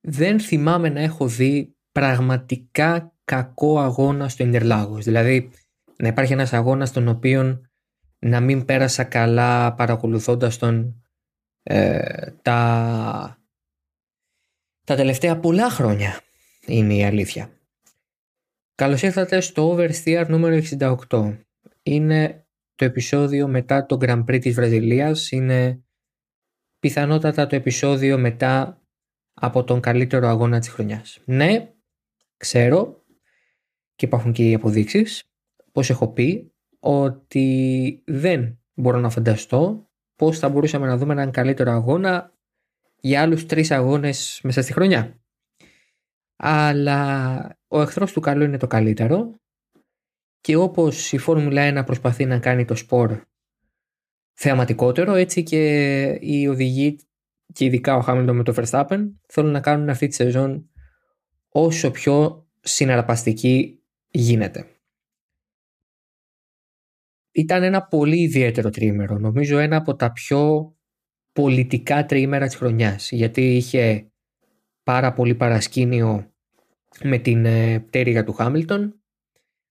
δεν θυμάμαι να έχω δει πραγματικά κακό αγώνα στο Ιντερλάγος. Δηλαδή να υπάρχει ένας αγώνας τον οποίο να μην πέρασα καλά παρακολουθώντας τον ε, τα, τα τελευταία πολλά χρόνια είναι η αλήθεια. Καλώς ήρθατε στο Oversteer νούμερο 68. Είναι το επεισόδιο μετά το Grand Prix της Βραζιλίας. Είναι πιθανότατα το επεισόδιο μετά από τον καλύτερο αγώνα της χρονιάς. Ναι, ξέρω και υπάρχουν και οι αποδείξεις πως έχω πει ότι δεν μπορώ να φανταστώ πώς θα μπορούσαμε να δούμε έναν καλύτερο αγώνα για άλλους τρεις αγώνες μέσα στη χρονιά. Αλλά ο εχθρός του καλού είναι το καλύτερο και όπως η Φόρμουλα 1 προσπαθεί να κάνει το σπορ θεαματικότερο, έτσι και οι οδηγοί και ειδικά ο Χάμιλτον με το Verstappen θέλουν να κάνουν αυτή τη σεζόν όσο πιο συναρπαστική γίνεται. Ήταν ένα πολύ ιδιαίτερο τρίμερο, νομίζω ένα από τα πιο πολιτικά τριήμερα της χρονιάς, γιατί είχε πάρα πολύ παρασκήνιο με την ε, πτέρυγα του Χάμιλτον,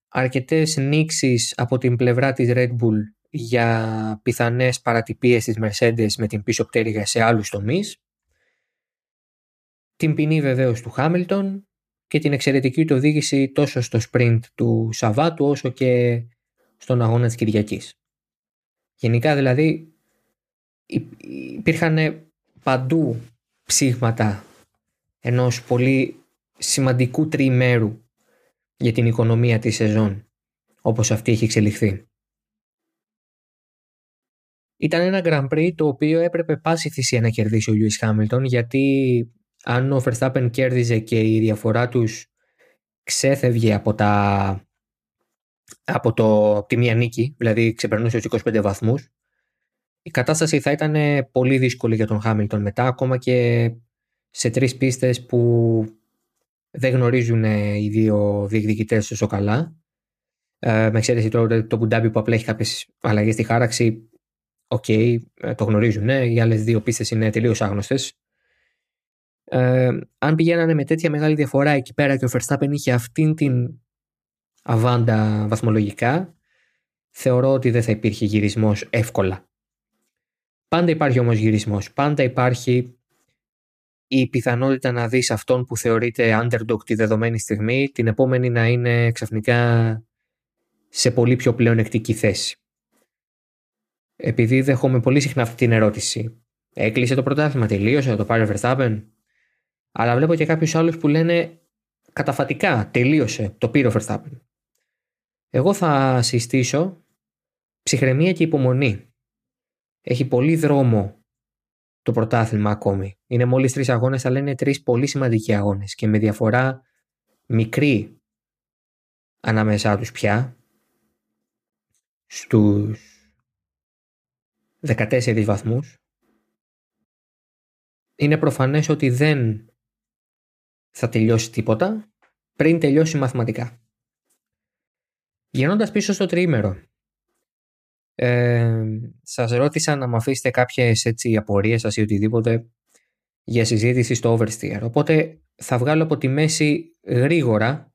αρκετές νήξεις από την πλευρά της Red Bull για πιθανές παρατυπίες της Mercedes με την πίσω πτέρυγα σε άλλους τομείς, την ποινή βεβαίως του Χάμιλτον και την εξαιρετική του οδήγηση τόσο στο sprint του Σαββάτου όσο και στον αγώνα της Κυριακής. Γενικά δηλαδή υπήρχαν παντού ψήγματα ενός πολύ σημαντικού τριημέρου για την οικονομία της σεζόν όπως αυτή έχει εξελιχθεί. Ήταν ένα Grand Prix το οποίο έπρεπε πάση θυσία να κερδίσει ο Λιούις Χάμιλτον γιατί αν ο Verstappen κέρδιζε και η διαφορά τους ξέφευγε από, τα, από, το, τη μία νίκη, δηλαδή ξεπερνούσε τους 25 βαθμούς, η κατάσταση θα ήταν πολύ δύσκολη για τον Χάμιλτον μετά, ακόμα και σε τρεις πίστες που δεν γνωρίζουν οι δύο διεκδικητές τόσο καλά. Ε, με εξαίρεση το, το Άμπου Ντάμπι που απλά έχει κάποιες αλλαγές στη χάραξη, OK, okay, ε, το γνωρίζουν. Οι άλλες δύο πίστες είναι τελείως άγνωστες. Ε, αν πηγαίνανε με τέτοια μεγάλη διαφορά εκεί πέρα και ο Verstappen είχε αυτήν την αβάντα βαθμολογικά, θεωρώ ότι δεν θα υπήρχε γυρισμός εύκολα. Πάντα υπάρχει όμως γυρισμός. Πάντα υπάρχει η πιθανότητα να δεις αυτόν που θεωρείται underdog τη δεδομένη στιγμή, την επόμενη να είναι ξαφνικά σε πολύ πιο πλεονεκτική θέση. Επειδή δέχομαι πολύ συχνά αυτή την ερώτηση. Έκλεισε το πρωτάθλημα, τελείωσε, το πάρει ο Verstappen. Αλλά βλέπω και κάποιους άλλους που λένε καταφατικά, τελείωσε, το πήρε ο Verstappen. Εγώ θα συστήσω ψυχραιμία και υπομονή. Έχει πολύ δρόμο το πρωτάθλημα ακόμη. Είναι μόλις τρεις αγώνες, αλλά είναι τρεις πολύ σημαντικοί αγώνες και με διαφορά μικρή ανάμεσά τους πια στους 14 βαθμούς. Είναι προφανές ότι δεν θα τελειώσει τίποτα πριν τελειώσει μαθηματικά. Γυρνώντας πίσω στο τριήμερο, ε, σας ρώτησα να μου αφήσετε κάποιες έτσι, απορίες σας ή οτιδήποτε για συζήτηση στο Oversteer. Οπότε θα βγάλω από τη μέση γρήγορα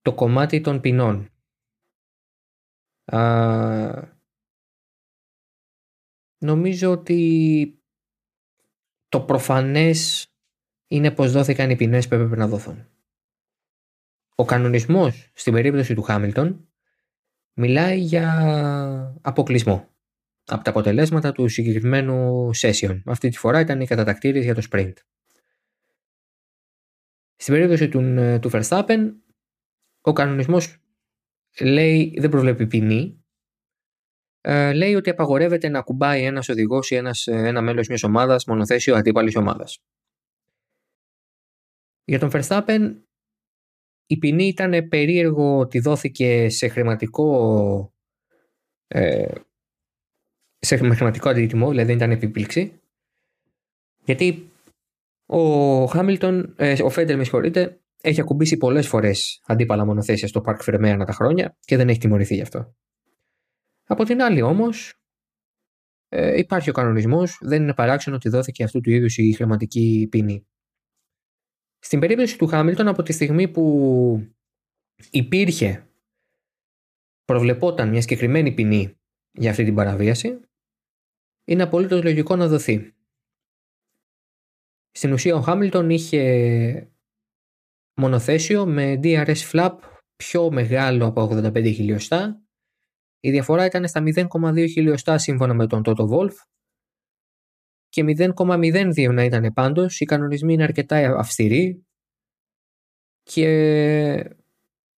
το κομμάτι των ποινών. Α, νομίζω ότι το προφανές είναι πως δόθηκαν οι ποινές που έπρεπε να δοθούν. Ο κανονισμός στην περίπτωση του Χάμιλτον μιλάει για αποκλεισμό από τα αποτελέσματα του συγκεκριμένου session. Αυτή τη φορά ήταν οι κατατακτήρες για το sprint. Στην περίπτωση του, του Verstappen, ο κανονισμός λέει, δεν προβλέπει ποινή, ε, λέει ότι απαγορεύεται να κουμπάει ένας οδηγός ή ένας, ένα μέλος μιας ομάδας μονοθέσιο αντίπαλης ομάδας. Για τον Verstappen η ποινή ήταν περίεργο ότι δόθηκε σε χρηματικό ε, σε χρηματικό αντίτιμο, δηλαδή δεν ήταν επίπληξη. Γιατί ο Χάμιλτον, ε, ο Φέντερ με συγχωρείτε, έχει ακουμπήσει πολλές φορές αντίπαλα μονοθέσια στο Park Fermé τα χρόνια και δεν έχει τιμωρηθεί γι' αυτό. Από την άλλη όμως, ε, υπάρχει ο κανονισμός, δεν είναι παράξενο ότι δόθηκε αυτού του είδους η χρηματική ποινή. Στην περίπτωση του Χάμιλτον από τη στιγμή που υπήρχε, προβλεπόταν μια συγκεκριμένη ποινή για αυτή την παραβίαση, είναι απολύτως λογικό να δοθεί. Στην ουσία ο Χάμιλτον είχε μονοθέσιο με DRS flap πιο μεγάλο από 85 χιλιοστά. Η διαφορά ήταν στα 0,2 χιλιοστά σύμφωνα με τον Toto Wolf και 0,02 να ήταν πάντως. Οι κανονισμοί είναι αρκετά αυστηροί και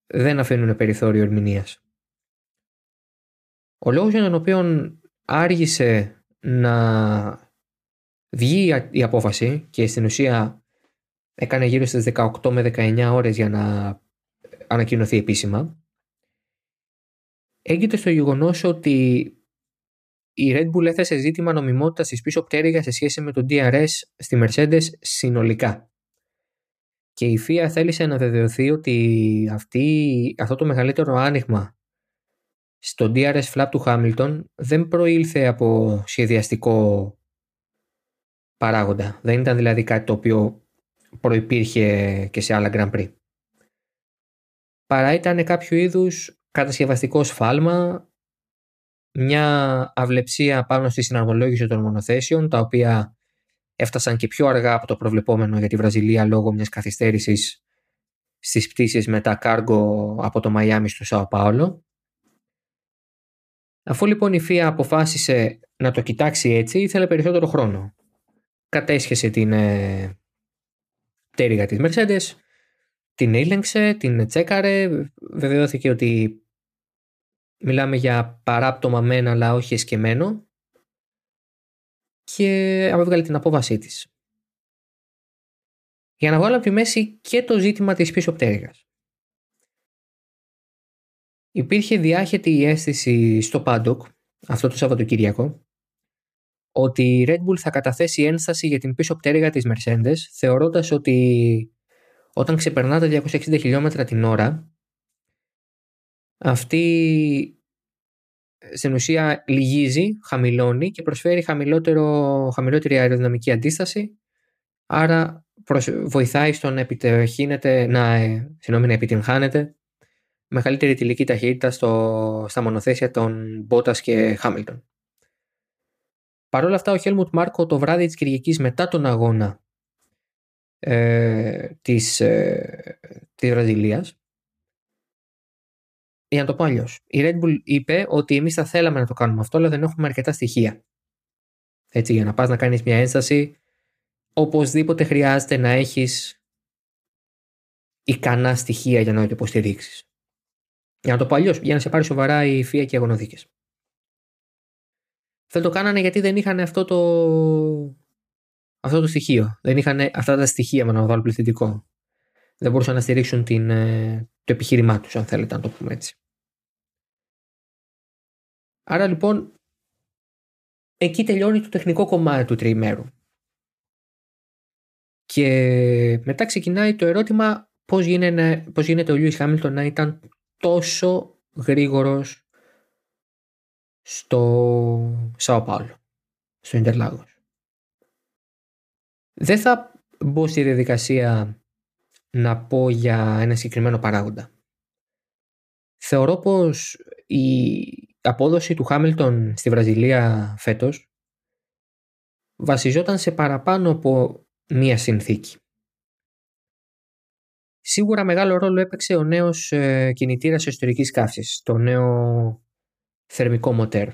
δεν αφήνουν περιθώριο ερμηνείας. Ο λόγος για τον οποίο άργησε να βγει η απόφαση και στην ουσία έκανε γύρω στις 18 με 19 ώρες για να ανακοινωθεί επίσημα έγκυται στο γεγονός ότι η Red Bull έθεσε ζήτημα νομιμότητας της πίσω πτέρυγα σε σχέση με το DRS στη Mercedes συνολικά. Και η FIA θέλησε να βεβαιωθεί ότι αυτή, αυτό το μεγαλύτερο άνοιγμα στο DRS flap του Hamilton δεν προήλθε από σχεδιαστικό παράγοντα. Δεν ήταν δηλαδή κάτι το οποίο προϋπήρχε και σε άλλα Grand Prix. Παρά ήταν κάποιο είδους κατασκευαστικό σφάλμα, μια αυλεψία πάνω στη συναρμολόγηση των μονοθέσεων, τα οποία έφτασαν και πιο αργά από το προβλεπόμενο για τη Βραζιλία λόγω μιας καθυστέρησης στις πτήσεις μετά κάργο από το Μαϊάμι στο Σαο Πάολο. Αφού λοιπόν η ΦΙΑ αποφάσισε να το κοιτάξει έτσι, ήθελε περισσότερο χρόνο. Κατέσχεσε την ε, πτέρυγα της Mercedes, την ήλεγξε, την τσέκαρε, βεβαιώθηκε ότι μιλάμε για παράπτωμα μένα αλλά όχι εσκεμμένο και απέβγαλε την απόβασή της. Για να βγάλω από τη μέση και το ζήτημα της πίσω πτέρυγας. Υπήρχε διάχετη η αίσθηση στο Πάντοκ αυτό το Σαββατοκύριακο ότι η Red Bull θα καταθέσει ένσταση για την πίσω πτέρυγα της Mercedes θεωρώντας ότι όταν ξεπερνά τα 260 χιλιόμετρα την ώρα αυτή στην ουσία λυγίζει, χαμηλώνει και προσφέρει χαμηλότερο, χαμηλότερη αεροδυναμική αντίσταση άρα βοηθάει στο να επιτεχύνεται, να, ε, να επιτυγχάνεται μεγαλύτερη τηλική ταχύτητα στο, στα μονοθέσια των Μπότας και Χάμιλτον. Παρ' όλα αυτά ο Χέλμουτ Μάρκο το βράδυ της Κυριακής μετά τον αγώνα ε, της, ε, της Βραζιλίας για να το πω αλλιώς. Η Red Bull είπε ότι εμείς θα θέλαμε να το κάνουμε αυτό, αλλά δεν έχουμε αρκετά στοιχεία. Έτσι, για να πας να κάνεις μια ένσταση, οπωσδήποτε χρειάζεται να έχεις ικανά στοιχεία για να το υποστηρίξεις. Για να το πω αλλιώς, για να σε πάρει σοβαρά η FIA και οι αγωνοδίκες. Δεν το κάνανε γιατί δεν είχαν αυτό το, αυτό το στοιχείο. Δεν είχαν αυτά τα στοιχεία με ένα βάλω πληθυντικό. Δεν μπορούσαν να στηρίξουν την, ε, το επιχείρημά τους, αν θέλετε να το πούμε έτσι. Άρα λοιπόν εκεί τελειώνει το τεχνικό κομμάτι του τριημέρου. Και μετά ξεκινάει το ερώτημα πώς γίνεται, πώς γίνεται ο Λιούις Χάμιλτον να ήταν τόσο γρήγορος στο Σάο Πάολο, στο Ιντερλάγος. Δεν θα μπω στη διαδικασία να πω για ένα συγκεκριμένο παράγοντα. Θεωρώ πως η απόδοση του Χάμιλτον στη Βραζιλία φέτος βασιζόταν σε παραπάνω από μία συνθήκη. Σίγουρα μεγάλο ρόλο έπαιξε ο νέος ε, κινητήρας εσωτερικής καύσης, το νέο θερμικό μοτέρ.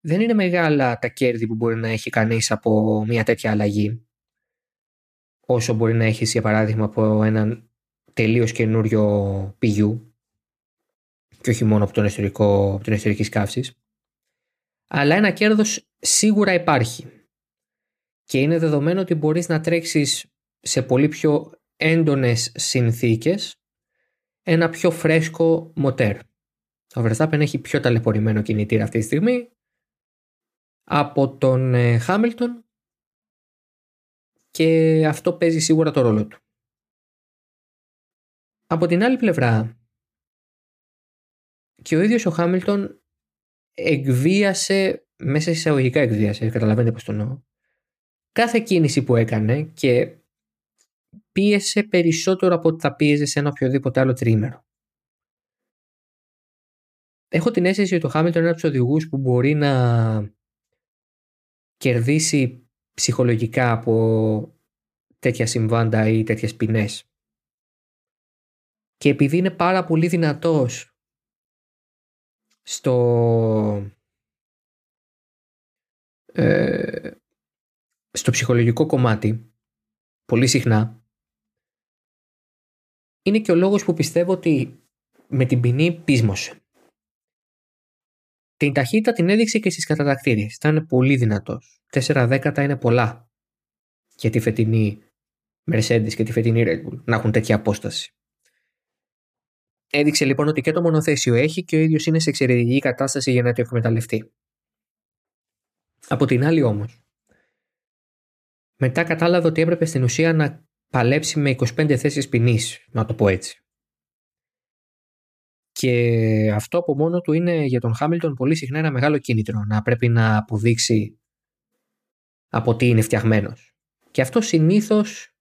Δεν είναι μεγάλα τα κέρδη που μπορεί να έχει κανείς από μια τέτοια αλλαγή, όσο μπορεί να έχεις για παράδειγμα από έναν τελείως καινούριο πηγιού και όχι μόνο από, τον ιστορικό, από την ιστορική καύση. Αλλά ένα κέρδος σίγουρα υπάρχει. Και είναι δεδομένο ότι μπορείς να τρέξεις σε πολύ πιο έντονες συνθήκες ένα πιο φρέσκο μοτέρ. Ο Verstappen έχει πιο ταλαιπωρημένο κινητήρα αυτή τη στιγμή από τον Χάμιλτον και αυτό παίζει σίγουρα το ρόλο του. Από την άλλη πλευρά και ο ίδιος ο Χάμιλτον εκβίασε, μέσα σε εισαγωγικά εκβίασε, καταλαβαίνετε πώς το εννοώ, κάθε κίνηση που έκανε και πίεσε περισσότερο από ό,τι θα πίεζε σε ένα οποιοδήποτε άλλο τρίμερο. Έχω την αίσθηση ότι ο Χάμιλτον είναι από τους οδηγούς που μπορεί να κερδίσει ψυχολογικά από τέτοια συμβάντα ή τέτοιες ποινές. Και επειδή είναι πάρα πολύ δυνατός στο, ε, στο ψυχολογικό κομμάτι, πολύ συχνά, είναι και ο λόγος που πιστεύω ότι με την ποινή πείσμωσε. Την ταχύτητα την έδειξε και στις κατατακτήριες. Ήταν πολύ δυνατός. 4 δέκατα είναι πολλά για τη φετινή Mercedes και τη φετινή Red Bull να έχουν τέτοια απόσταση. Έδειξε λοιπόν ότι και το μονοθέσιο έχει και ο ίδιος είναι σε εξαιρετική κατάσταση για να το εκμεταλλευτεί. Από την άλλη όμως, μετά κατάλαβε ότι έπρεπε στην ουσία να παλέψει με 25 θέσεις ποινής, να το πω έτσι. Και αυτό από μόνο του είναι για τον Χάμιλτον πολύ συχνά ένα μεγάλο κίνητρο, να πρέπει να αποδείξει από τι είναι φτιαγμένος. Και αυτό συνήθως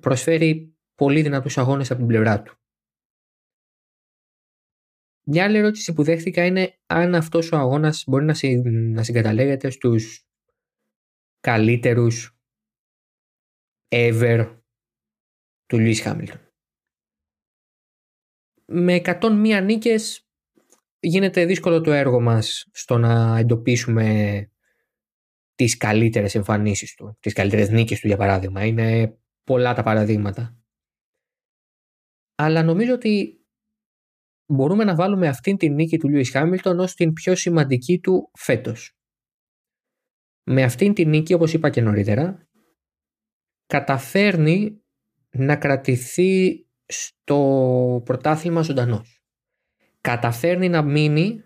προσφέρει πολύ δυνατούς αγώνες από την πλευρά του. Μια άλλη ερώτηση που δέχτηκα είναι αν αυτός ο αγώνας μπορεί να, συ, να συγκαταλέγεται στους καλύτερους ever του Λουίς Χάμιλτον. Με 101 νίκες γίνεται δύσκολο το έργο μας στο να εντοπίσουμε τις καλύτερες εμφανίσεις του, τις καλύτερες νίκες του για παράδειγμα. Είναι πολλά τα παραδείγματα. Αλλά νομίζω ότι μπορούμε να βάλουμε αυτήν την νίκη του Λιούις Χάμιλτον ως την πιο σημαντική του φέτος. Με αυτήν την νίκη, όπως είπα και νωρίτερα, καταφέρνει να κρατηθεί στο πρωτάθλημα ζωντανός. Καταφέρνει να μείνει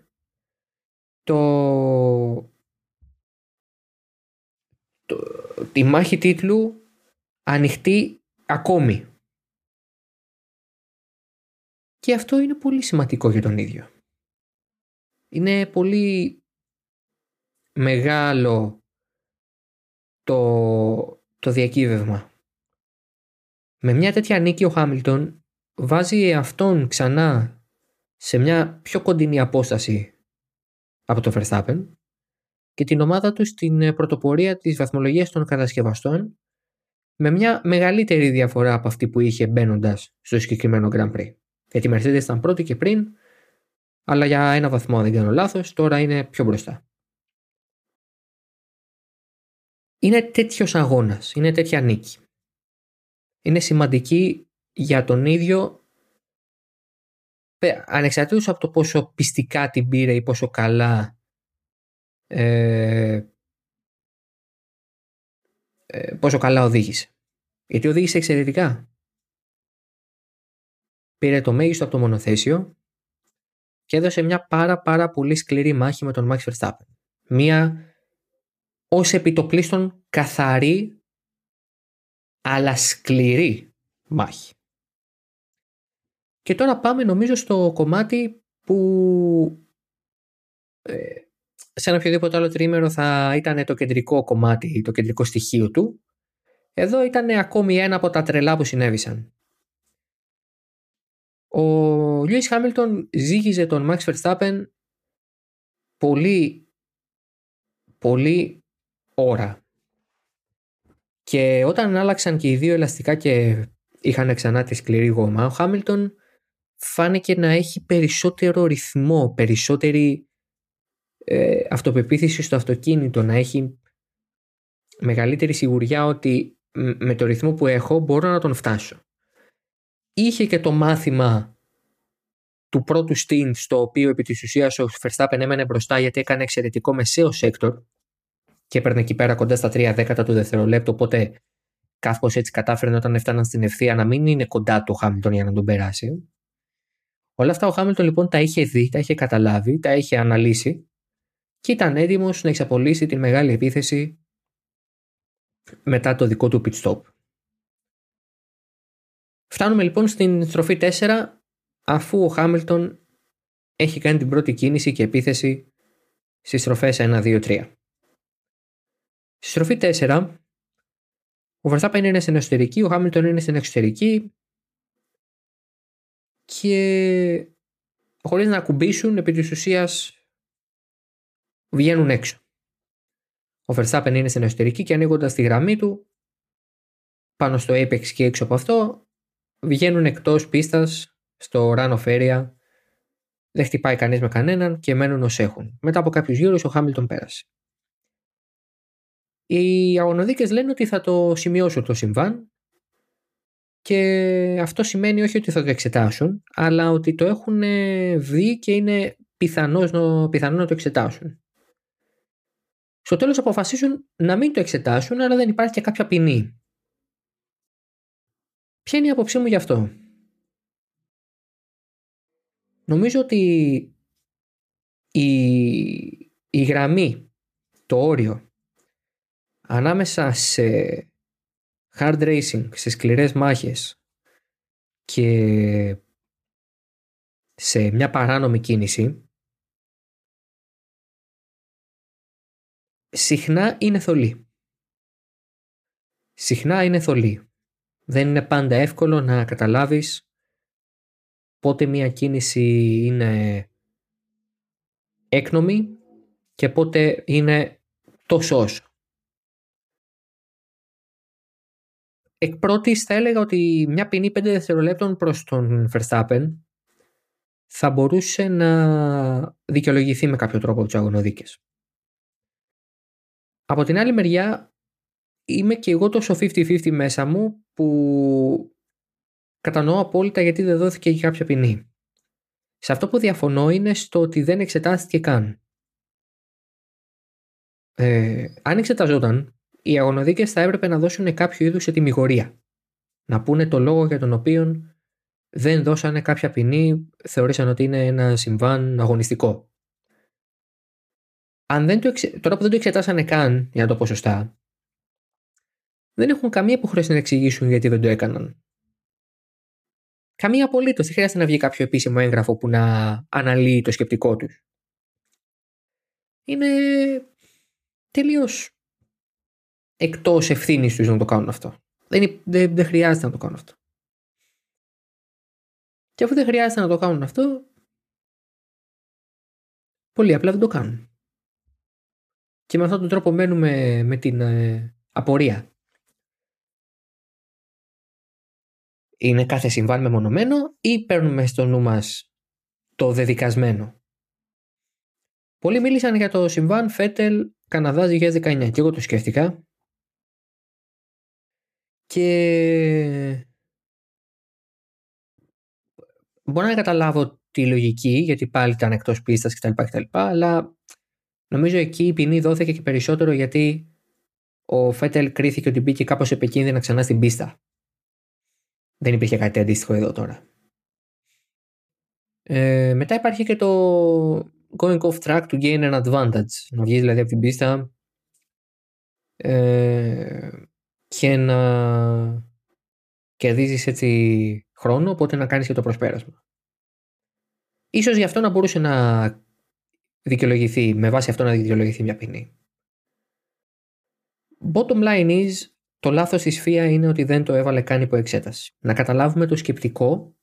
το τη μάχη τίτλου ανοιχτή ακόμη. Και αυτό είναι πολύ σημαντικό για τον ίδιο. Είναι πολύ μεγάλο το, το διακύβευμα. Με μια τέτοια νίκη ο Χάμιλτον βάζει αυτόν ξανά σε μια πιο κοντινή απόσταση από το Verstappen και την ομάδα του στην ε, πρωτοπορία της βαθμολογίας των κατασκευαστών με μια μεγαλύτερη διαφορά από αυτή που είχε μπαίνοντας στο συγκεκριμένο Grand Prix. Γιατί η Mercedes ήταν πρώτη και πριν, αλλά για ένα βαθμό, αν δεν κάνω λάθος, τώρα είναι πιο μπροστά. Είναι τέτοιος αγώνας, είναι τέτοια νίκη. Είναι σημαντική για τον ίδιο ανεξαρτήτως από το πόσο πιστικά την πήρε ή πόσο καλά ε, ε, πόσο καλά οδήγησε. Γιατί οδήγησε εξαιρετικά. Πήρε το μέγιστο από το μονοθέσιο και έδωσε μια πάρα πάρα πολύ σκληρή μάχη με τον Max Verstappen. Μια ως επιτοπλίστων καθαρή αλλά σκληρή μάχη. Και τώρα πάμε νομίζω στο κομμάτι που ε, σε ένα οποιοδήποτε άλλο τρίμερο θα ήταν το κεντρικό κομμάτι, το κεντρικό στοιχείο του. Εδώ ήταν ακόμη ένα από τα τρελά που συνέβησαν. Ο Λιούις Χάμιλτον ζήγιζε τον Max Verstappen πολύ, πολύ ώρα. Και όταν άλλαξαν και οι δύο ελαστικά και είχαν ξανά τη σκληρή γόμα, ο Χάμιλτον φάνηκε να έχει περισσότερο ρυθμό, περισσότερη ε, αυτοπεποίθηση στο αυτοκίνητο, να έχει μεγαλύτερη σιγουριά ότι με το ρυθμό που έχω μπορώ να τον φτάσω. Είχε και το μάθημα του πρώτου stint στο οποίο επί της ουσίας ο Verstappen έμενε μπροστά γιατί έκανε εξαιρετικό μεσαίο sector και έπαιρνε εκεί πέρα κοντά στα 3 δέκατα του δευτερολέπτου οπότε κάπως έτσι κατάφερε όταν έφταναν στην ευθεία να μην είναι κοντά του Χάμιλτον για να τον περάσει. Όλα αυτά ο Χάμιλτον λοιπόν τα είχε δει, τα είχε καταλάβει, τα είχε αναλύσει και ήταν έτοιμος να εξαπολύσει την μεγάλη επίθεση μετά το δικό του pit stop. Φτάνουμε λοιπόν στην στροφή 4 αφού ο Χάμιλτον έχει κάνει την πρώτη κίνηση και επίθεση στις στροφές 1, 2, 3. Στη στροφή 4 Ο Verstappen είναι στην εσωτερική, ο Hamilton είναι στην εξωτερική και χωρίς να ακουμπήσουν επί της ουσίας βγαίνουν έξω. Ο Verstappen είναι στην εσωτερική και ανοίγοντας τη γραμμή του πάνω στο Apex και έξω από αυτό βγαίνουν εκτός πίστας στο run of area δεν χτυπάει κανείς με κανέναν και μένουν ως έχουν. Μετά από κάποιους γύρους ο Χάμιλτον πέρασε. Οι αγωνοδίκες λένε ότι θα το σημειώσουν το συμβάν και αυτό σημαίνει όχι ότι θα το εξετάσουν αλλά ότι το έχουν δει και είναι πιθανός να το εξετάσουν. Στο τέλος αποφασίσουν να μην το εξετάσουν αλλά δεν υπάρχει και κάποια ποινή. Ποια είναι η άποψή μου γι' αυτό; Νομίζω ότι η, η γραμμή, το όριο ανάμεσα σε hard racing, σε σκληρές μάχες και σε μια παράνομη κίνηση συχνά είναι θολή. Συχνά είναι θολή. Δεν είναι πάντα εύκολο να καταλάβεις πότε μια κίνηση είναι έκνομη και πότε είναι τόσο όσο. Εκ πρώτης θα έλεγα ότι μια ποινή 5 δευτερολέπτων προς τον Verstappen θα μπορούσε να δικαιολογηθεί με κάποιο τρόπο από τους αγωνοδίκες. Από την άλλη μεριά είμαι και εγώ τόσο 50-50 μέσα μου που κατανοώ απόλυτα γιατί δεν δόθηκε και κάποια ποινή. Σε αυτό που διαφωνώ είναι στο ότι δεν εξετάστηκε καν. Ε, αν εξεταζόταν, οι αγωνοδίκες θα έπρεπε να δώσουν κάποιο είδους ετοιμιγορία. Να πούνε το λόγο για τον οποίο δεν δώσανε κάποια ποινή, θεωρήσαν ότι είναι ένα συμβάν αγωνιστικό. Αν δεν το εξε... Τώρα που δεν το εξετάσανε καν, για να το πω σωστά, δεν έχουν καμία υποχρέωση να εξηγήσουν γιατί δεν το έκαναν. Καμία απολύτως. Δεν χρειάζεται να βγει κάποιο επίσημο έγγραφο που να αναλύει το σκεπτικό τους. Είναι τελείως εκτός ευθύνης τους να το κάνουν αυτό. Δεν, δεν, δεν χρειάζεται να το κάνουν αυτό. Και αφού δεν χρειάζεται να το κάνουν αυτό, πολύ απλά δεν το κάνουν. Και με αυτόν τον τρόπο μένουμε με την ε, απορία. Είναι κάθε συμβάν μεμονωμένο ή παίρνουμε στο νου μας το δεδικασμένο. Πολλοί μίλησαν για το συμβάν Φέτελ Καναδάς 2019 και εγώ το σκέφτηκα και μπορώ να καταλάβω τη λογική γιατί πάλι ήταν εκτός πίστας κτλ. κτλ αλλά νομίζω εκεί η ποινή δόθηκε και περισσότερο γιατί ο Φέτελ κρίθηκε ότι μπήκε κάπως επικίνδυνα ξανά στην πίστα. Δεν υπήρχε κάτι αντίστοιχο εδώ τώρα. Ε, μετά υπάρχει και το going off track to gain an advantage. Να βγεις δηλαδή από την πίστα ε, και να κερδίζεις έτσι χρόνο, οπότε να κάνεις και το προσπέρασμα. Ίσως γι' αυτό να μπορούσε να δικαιολογηθεί, με βάση αυτό να δικαιολογηθεί μια ποινή. Bottom line is, το λάθος της ΦΙΑ είναι ότι δεν το έβαλε καν υπό εξέταση. Να καταλάβουμε το σκεπτικό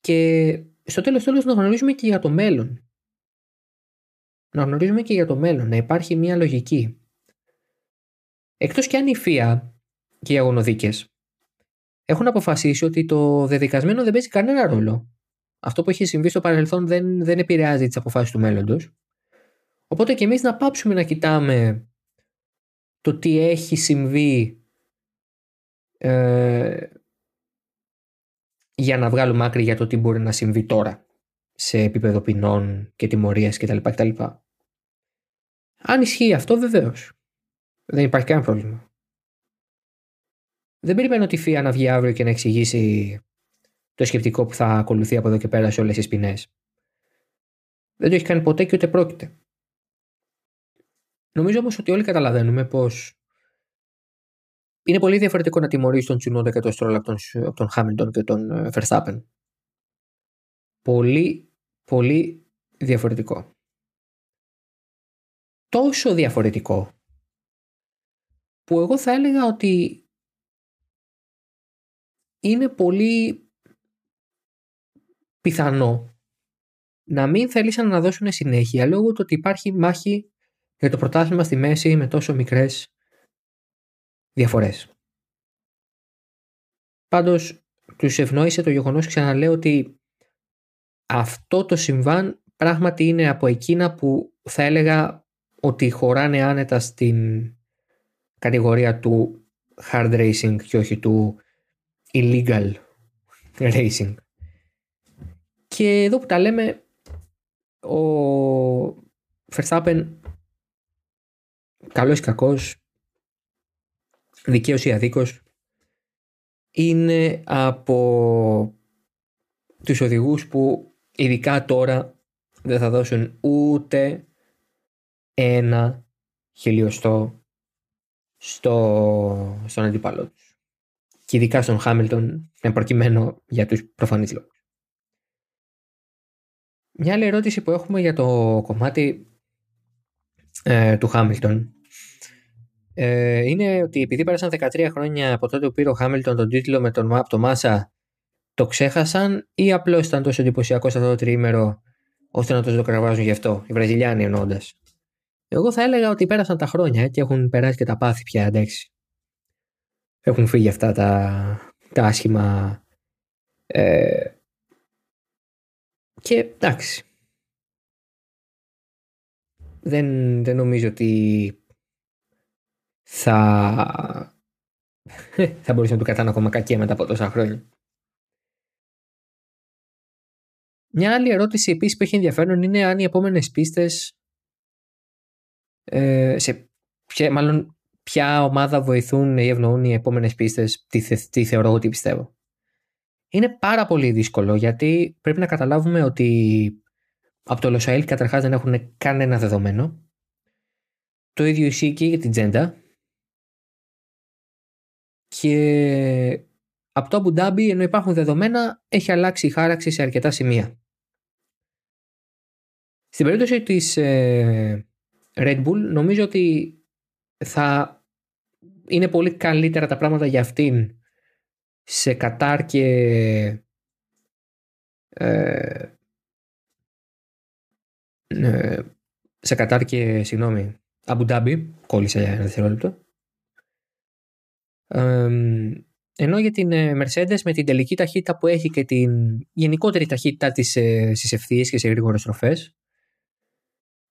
και στο τέλος τέλος να γνωρίζουμε και για το μέλλον. Να γνωρίζουμε και για το μέλλον, να υπάρχει μια λογική. Εκτός και αν η ΦΙΑ και οι αγωνοδίκες έχουν αποφασίσει ότι το δεδικασμένο δεν παίζει κανένα ρόλο. Αυτό που έχει συμβεί στο παρελθόν δεν, δεν επηρεάζει τις αποφάσεις του μέλλοντος. Οπότε και εμείς να πάψουμε να κοιτάμε το τι έχει συμβεί ε, για να βγάλουμε άκρη για το τι μπορεί να συμβεί τώρα σε επίπεδο ποινών και τιμωρίας κτλ. κτλ. Αν ισχύει αυτό βεβαίως. Δεν υπάρχει κανένα πρόβλημα. Δεν περιμένω τη ΦΙΑ να βγει αύριο και να εξηγήσει το σκεπτικό που θα ακολουθεί από εδώ και πέρα σε όλες τις ποινές. Δεν το έχει κάνει ποτέ και ούτε πρόκειται. Νομίζω όμως ότι όλοι καταλαβαίνουμε πως είναι πολύ διαφορετικό να τιμωρήσει τον Τσουνόντα και τον Στρόλ από τον, τον Χάμιλτον και τον ε, Verstappen. Πολύ, πολύ διαφορετικό. Τόσο διαφορετικό που εγώ θα έλεγα ότι είναι πολύ πιθανό να μην θέλησαν να δώσουν συνέχεια λόγω του ότι υπάρχει μάχη για το πρωτάθλημα στη μέση με τόσο μικρές διαφορές. Πάντως τους ευνόησε το γεγονός ξαναλέω ότι αυτό το συμβάν πράγματι είναι από εκείνα που θα έλεγα ότι χωράνε άνετα στην κατηγορία του hard racing και όχι του illegal racing. Και εδώ που τα λέμε ο Verstappen καλός ή κακός δικαίως ή αδίκως είναι από τους οδηγούς που ειδικά τώρα δεν θα δώσουν ούτε ένα χιλιοστό στο, στον αντίπαλό τους. Και ειδικά στον Χάμιλτον, προκειμένου για τους προφανείς λόγους. Μια άλλη ερώτηση που έχουμε για το κομμάτι ε, του Χάμιλτον ε, είναι ότι επειδή πέρασαν 13 χρόνια από τότε που πήρε ο Χάμιλτον τον τίτλο με τον, το Μάσα το ξέχασαν ή απλώς ήταν τόσο εντυπωσιακό αυτό το τριήμερο ώστε να το κραβάζουν γι' αυτό, οι Βραζιλιάνοι εννοώντας. Εγώ θα έλεγα ότι πέρασαν τα χρόνια ε, και έχουν περάσει και τα πάθη πια, εντάξει. Έχουν φύγει αυτά τα, τα άσχημα. Ε, και εντάξει. Δεν, δεν νομίζω ότι θα, θα μπορούσε να του κρατάνε ακόμα κακία μετά από τόσα χρόνια. Μια άλλη ερώτηση επίσης που έχει ενδιαφέρον είναι αν οι επόμενες πίστες ε, σε ποια, μάλλον ποια ομάδα βοηθούν ή ευνοούν οι επόμενες πίστες τι, τι θεωρώ ότι πιστεύω. Είναι πάρα πολύ δύσκολο γιατί πρέπει να καταλάβουμε ότι από το Λοσαήλ καταρχάς δεν έχουν κανένα δεδομένο. Το ίδιο ισχύει και για την Τζέντα. Και από το Αμπουντάμπι ενώ υπάρχουν δεδομένα έχει αλλάξει η χάραξη σε αρκετά σημεία. Στην περίπτωση της ε, Red Bull νομίζω ότι θα είναι πολύ καλύτερα τα πράγματα για αυτήν σε Κατάρ και ε, ε, σε Κατάρ και συγγνώμη Αμπουντάμπι κόλλησε ένα δευτερόλεπτο ενώ για την ε, Mercedes με την τελική ταχύτητα που έχει και την γενικότερη ταχύτητα της ε, στις ευθείες και σε γρήγορες τροφές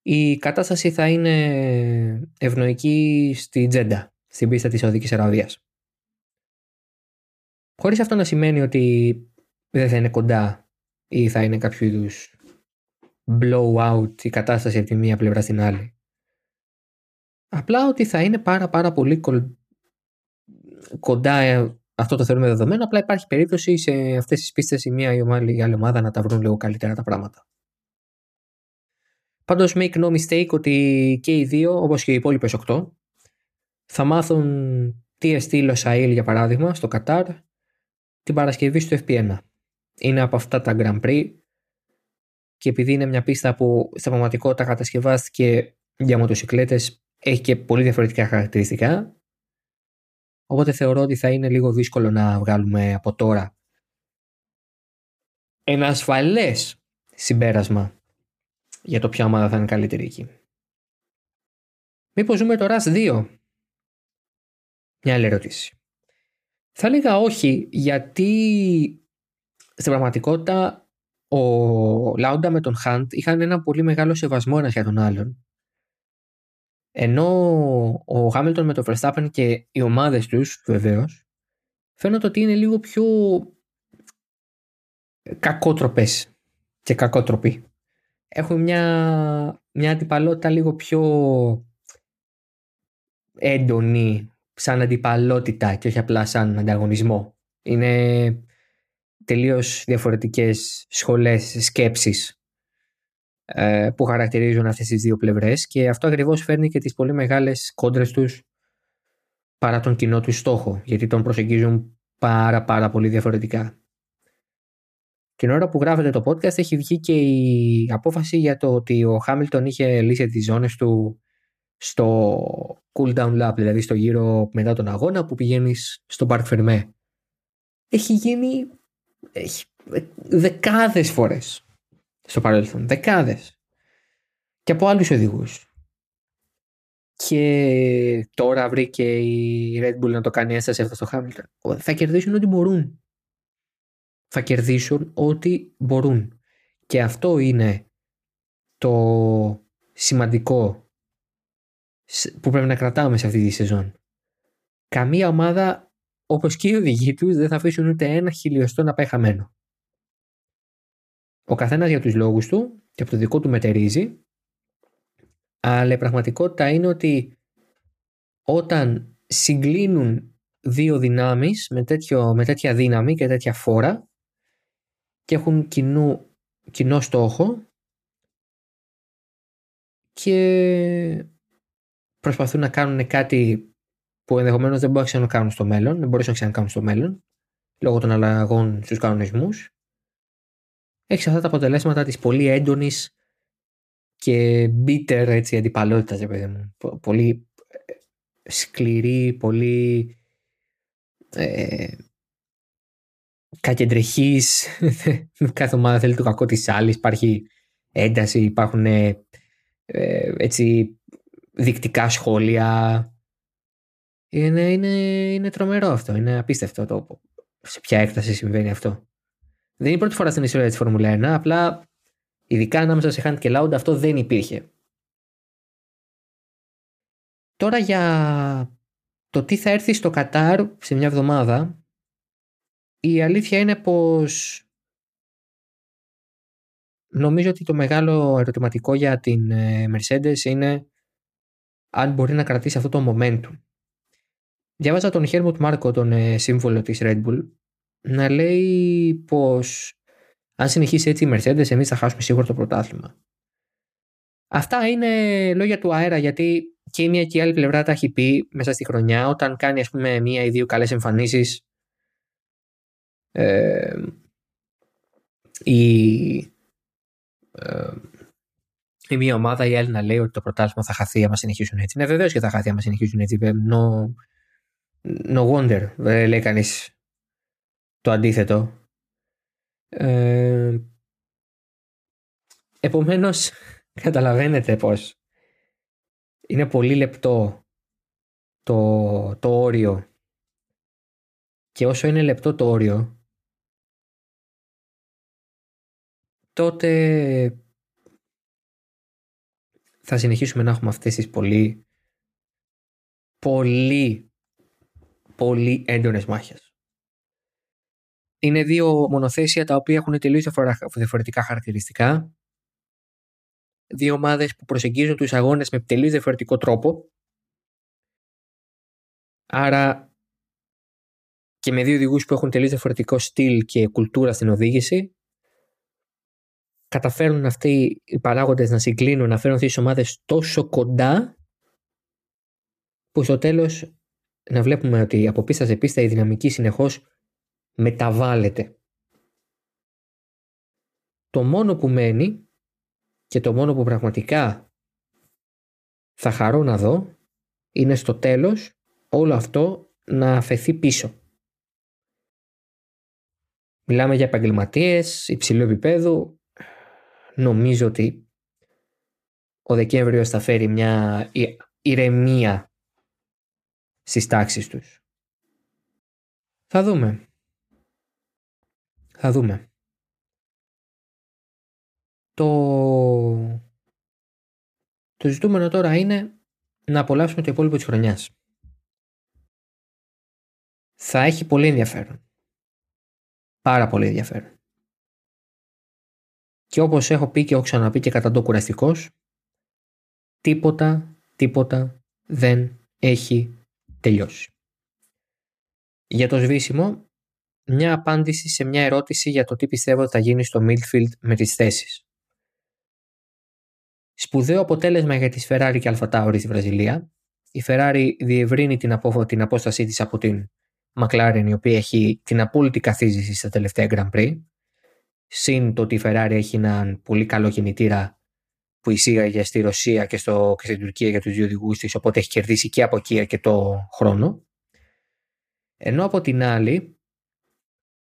η κατάσταση θα είναι ευνοϊκή στη Τζέντα, στην πίστα της Σαουδικής Αραβίας. Χωρίς αυτό να σημαίνει ότι δεν θα είναι κοντά ή θα είναι κάποιο είδους blowout η κατάσταση από τη μία πλευρά στην άλλη. Απλά ότι θα είναι πάρα πάρα πολύ κοντά ε, αυτό το θεωρούμε δεδομένο, απλά υπάρχει περίπτωση σε αυτές τις πίστες η μία ή η άλλη ομάδα να τα βρουν λίγο καλύτερα τα πράγματα. Πάντως make no mistake ότι και οι δύο, όπως και οι υπόλοιπες 8, θα μάθουν τι εστί Λοσαήλ για παράδειγμα στο Κατάρ την Παρασκευή στο FP1. Είναι από αυτά τα Grand Prix και επειδή είναι μια πίστα που στα πραγματικότητα κατασκευάστηκε για μοτοσυκλέτες έχει και πολύ διαφορετικά χαρακτηριστικά οπότε θεωρώ ότι θα είναι λίγο δύσκολο να βγάλουμε από τώρα ένα ασφαλές συμπέρασμα για το ποια ομάδα θα είναι καλύτερη εκεί. Μήπως ζούμε το RAS 2? Μια άλλη ερώτηση. Θα έλεγα όχι, γιατί στην πραγματικότητα ο Λάουντα με τον Χαντ είχαν ένα πολύ μεγάλο σεβασμό ένας για τον άλλον. Ενώ ο Χάμιλτον με τον Verstappen και οι ομάδες τους βεβαίως φαίνονται ότι είναι λίγο πιο κακότροπες και κακότροποι έχουν μια, μια αντιπαλότητα λίγο πιο έντονη σαν αντιπαλότητα και όχι απλά σαν ανταγωνισμό. Είναι τελείως διαφορετικές σχολές σκέψης ε, που χαρακτηρίζουν αυτές τις δύο πλευρές και αυτό ακριβώς φέρνει και τις πολύ μεγάλες κόντρες τους παρά τον κοινό τους στόχο γιατί τον προσεγγίζουν πάρα πάρα πολύ διαφορετικά. Την ώρα που γράφεται το podcast έχει βγει και η απόφαση για το ότι ο Χάμιλτον είχε λύσει τις ζώνες του στο cool down lap, δηλαδή στο γύρο μετά τον αγώνα που πηγαίνεις στο Park Fermé. έχει γίνει έχει, δεκάδες φορές στο παρελθόν. Δεκάδες. Και από άλλους οδηγούς. Και τώρα βρήκε η Red Bull να το κάνει έσταση αυτό στο Hamilton. Θα κερδίσουν ό,τι μπορούν. Θα κερδίσουν ό,τι μπορούν. Και αυτό είναι το σημαντικό που πρέπει να κρατάμε σε αυτή τη σεζόν. Καμία ομάδα όπως και οι οδηγοί τους δεν θα αφήσουν ούτε ένα χιλιοστό να πάει χαμένο. Ο καθένας για τους λόγους του και από το δικό του μετερίζει. Αλλά η πραγματικότητα είναι ότι όταν συγκλίνουν δύο δυνάμεις με, τέτοιο, με τέτοια δύναμη και τέτοια φόρα και έχουν κοινού, κοινό στόχο και προσπαθούν να κάνουν κάτι που ενδεχομένως δεν μπορούν να κάνουν στο μέλλον, δεν μπορούσαν να ξανακάνουν στο μέλλον λόγω των αλλαγών στους κανονισμούς έχεις αυτά τα αποτελέσματα της πολύ έντονης και bitter έτσι αντιπαλότητας παιδί μου. Πολύ ε, σκληρή, πολύ ε, κακεντρεχής κάθε ομάδα θέλει το κακό της άλλης υπάρχει ένταση, υπάρχουν ε, έτσι δεικτικά σχόλια είναι, είναι, είναι τρομερό αυτό, είναι απίστευτο το σε ποια έκταση συμβαίνει αυτό. Δεν είναι η πρώτη φορά στην ιστορία της Φόρμουλα 1, απλά ειδικά ανάμεσα σε Hunt και Loud αυτό δεν υπήρχε. Τώρα για το τι θα έρθει στο Κατάρ σε μια εβδομάδα η αλήθεια είναι πως νομίζω ότι το μεγάλο ερωτηματικό για την ε, Mercedes είναι αν μπορεί να κρατήσει αυτό το momentum. Διάβαζα τον Χέρμουτ Μάρκο, τον ε, σύμβολο της Red Bull, να λέει πως αν συνεχίσει έτσι η Mercedes εμείς θα χάσουμε σίγουρα το πρωτάθλημα. Αυτά είναι λόγια του αέρα γιατί και η μία και η άλλη πλευρά τα έχει πει μέσα στη χρονιά όταν κάνει ας πούμε μία ή δύο καλές εμφανίσεις ε, η, ε, η μία ομάδα ή η άλλη να λέει ότι το πρωτάθλημα θα χαθεί άμα συνεχίσουν έτσι. Ναι βεβαίως και θα χαθεί άμα συνεχίσουν έτσι. No, no wonder δεν λέει κανείς το αντίθετο. Ε, επομένως καταλαβαίνετε πως είναι πολύ λεπτό το, το όριο και όσο είναι λεπτό το όριο τότε θα συνεχίσουμε να έχουμε αυτές τις πολύ πολύ πολύ έντονες μάχες. Είναι δύο μονοθέσια τα οποία έχουν τελείως διαφορετικά χαρακτηριστικά. Δύο ομάδες που προσεγγίζουν τους αγώνες με τελείως διαφορετικό τρόπο. Άρα και με δύο οδηγούς που έχουν τελείως διαφορετικό στυλ και κουλτούρα στην οδήγηση καταφέρουν αυτοί οι παράγοντες να συγκλίνουν, να φέρουν αυτές τις ομάδες τόσο κοντά που στο τέλος να βλέπουμε ότι από πίστα σε πίστα η δυναμική συνεχώς μεταβάλλεται. Το μόνο που μένει και το μόνο που πραγματικά θα χαρώ να δω είναι στο τέλος όλο αυτό να αφαιθεί πίσω. Μιλάμε για επαγγελματίες υψηλού επίπεδου. Νομίζω ότι ο Δεκέμβριος θα φέρει μια ηρεμία στις τάξεις τους. Θα δούμε. Θα δούμε. Το... το ζητούμενο τώρα είναι να απολαύσουμε το υπόλοιπο της χρονιάς. Θα έχει πολύ ενδιαφέρον. Πάρα πολύ ενδιαφέρον. Και όπως έχω πει και έχω ξαναπεί και κατά το κουραστικός, τίποτα, τίποτα δεν έχει τελειώσει. Για το σβήσιμο, μια απάντηση σε μια ερώτηση για το τι πιστεύω ότι θα γίνει στο midfield με τις θέσεις. Σπουδαίο αποτέλεσμα για τη Ferrari και Tauri στη Βραζιλία. Η Ferrari διευρύνει την, απο... την απόστασή της από την McLaren η οποία έχει την απόλυτη καθίζηση στα τελευταία Grand Prix. Συν το ότι η Ferrari έχει έναν πολύ καλό κινητήρα που εισήγαγε στη Ρωσία και, στο, και στην Τουρκία για τους δύο οδηγούς της, οπότε έχει κερδίσει και από εκεί και το χρόνο. Ενώ από την άλλη,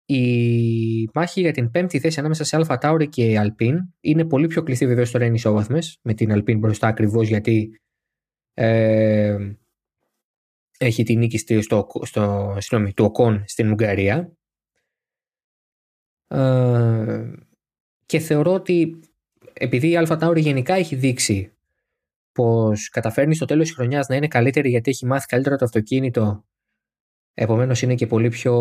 η μάχη για την πέμπτη θέση ανάμεσα σε Αλφα Τάουρη και Αλπίν είναι πολύ πιο κλειστή βεβαίω τώρα είναι ισόβαθμες με την Αλπίν μπροστά ακριβώς γιατί ε, έχει την νίκη στο, στο, συγνώμη, του Οκόν στην Ουγγαρία. Ε, και θεωρώ ότι επειδή η Αλφα Τάουρη γενικά έχει δείξει πως καταφέρνει στο τέλος της χρονιάς να είναι καλύτερη γιατί έχει μάθει καλύτερα το αυτοκίνητο επομένως είναι και πολύ πιο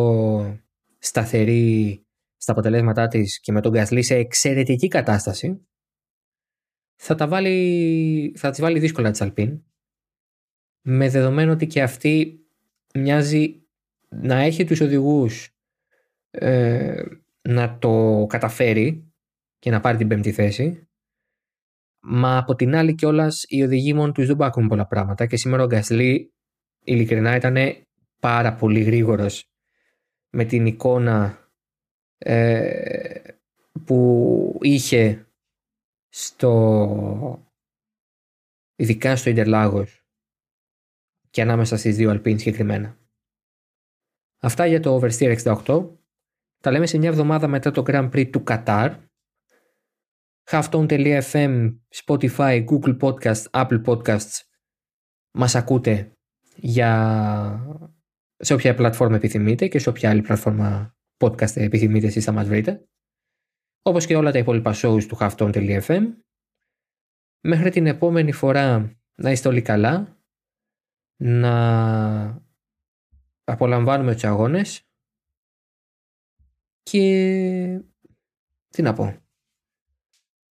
σταθερή στα αποτελέσματά της και με τον Γκασλή σε εξαιρετική κατάσταση θα, τα βάλει, θα τις βάλει δύσκολα της Αλπίν με δεδομένο ότι και αυτή μοιάζει να έχει τους οδηγούς ε, να το καταφέρει και να πάρει την πέμπτη θέση μα από την άλλη κιόλας οι οδηγοί μόνο τους δεν πάκουν πολλά πράγματα και σήμερα ο Γκασλή ειλικρινά ήταν πάρα πολύ γρήγορος με την εικόνα ε, που είχε στο ειδικά στο Ιντερλάγος και ανάμεσα στις δύο Αλπίν συγκεκριμένα. Αυτά για το Oversteer 68. Τα λέμε σε μια εβδομάδα μετά το Grand Prix του Κατάρ. Halftone.fm, Spotify, Google Podcast, Apple Podcasts μας ακούτε για σε όποια πλατφόρμα επιθυμείτε και σε όποια άλλη πλατφόρμα podcast επιθυμείτε εσείς θα μας βρείτε. Όπως και όλα τα υπόλοιπα shows του halftone.fm. Μέχρι την επόμενη φορά να είστε όλοι καλά, να απολαμβάνουμε τους αγώνες και τι να πω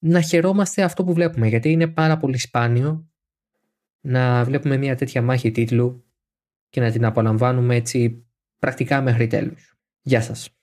να χαιρόμαστε αυτό που βλέπουμε γιατί είναι πάρα πολύ σπάνιο να βλέπουμε μια τέτοια μάχη τίτλου και να την απολαμβάνουμε έτσι πρακτικά μέχρι τέλους. Γεια σας.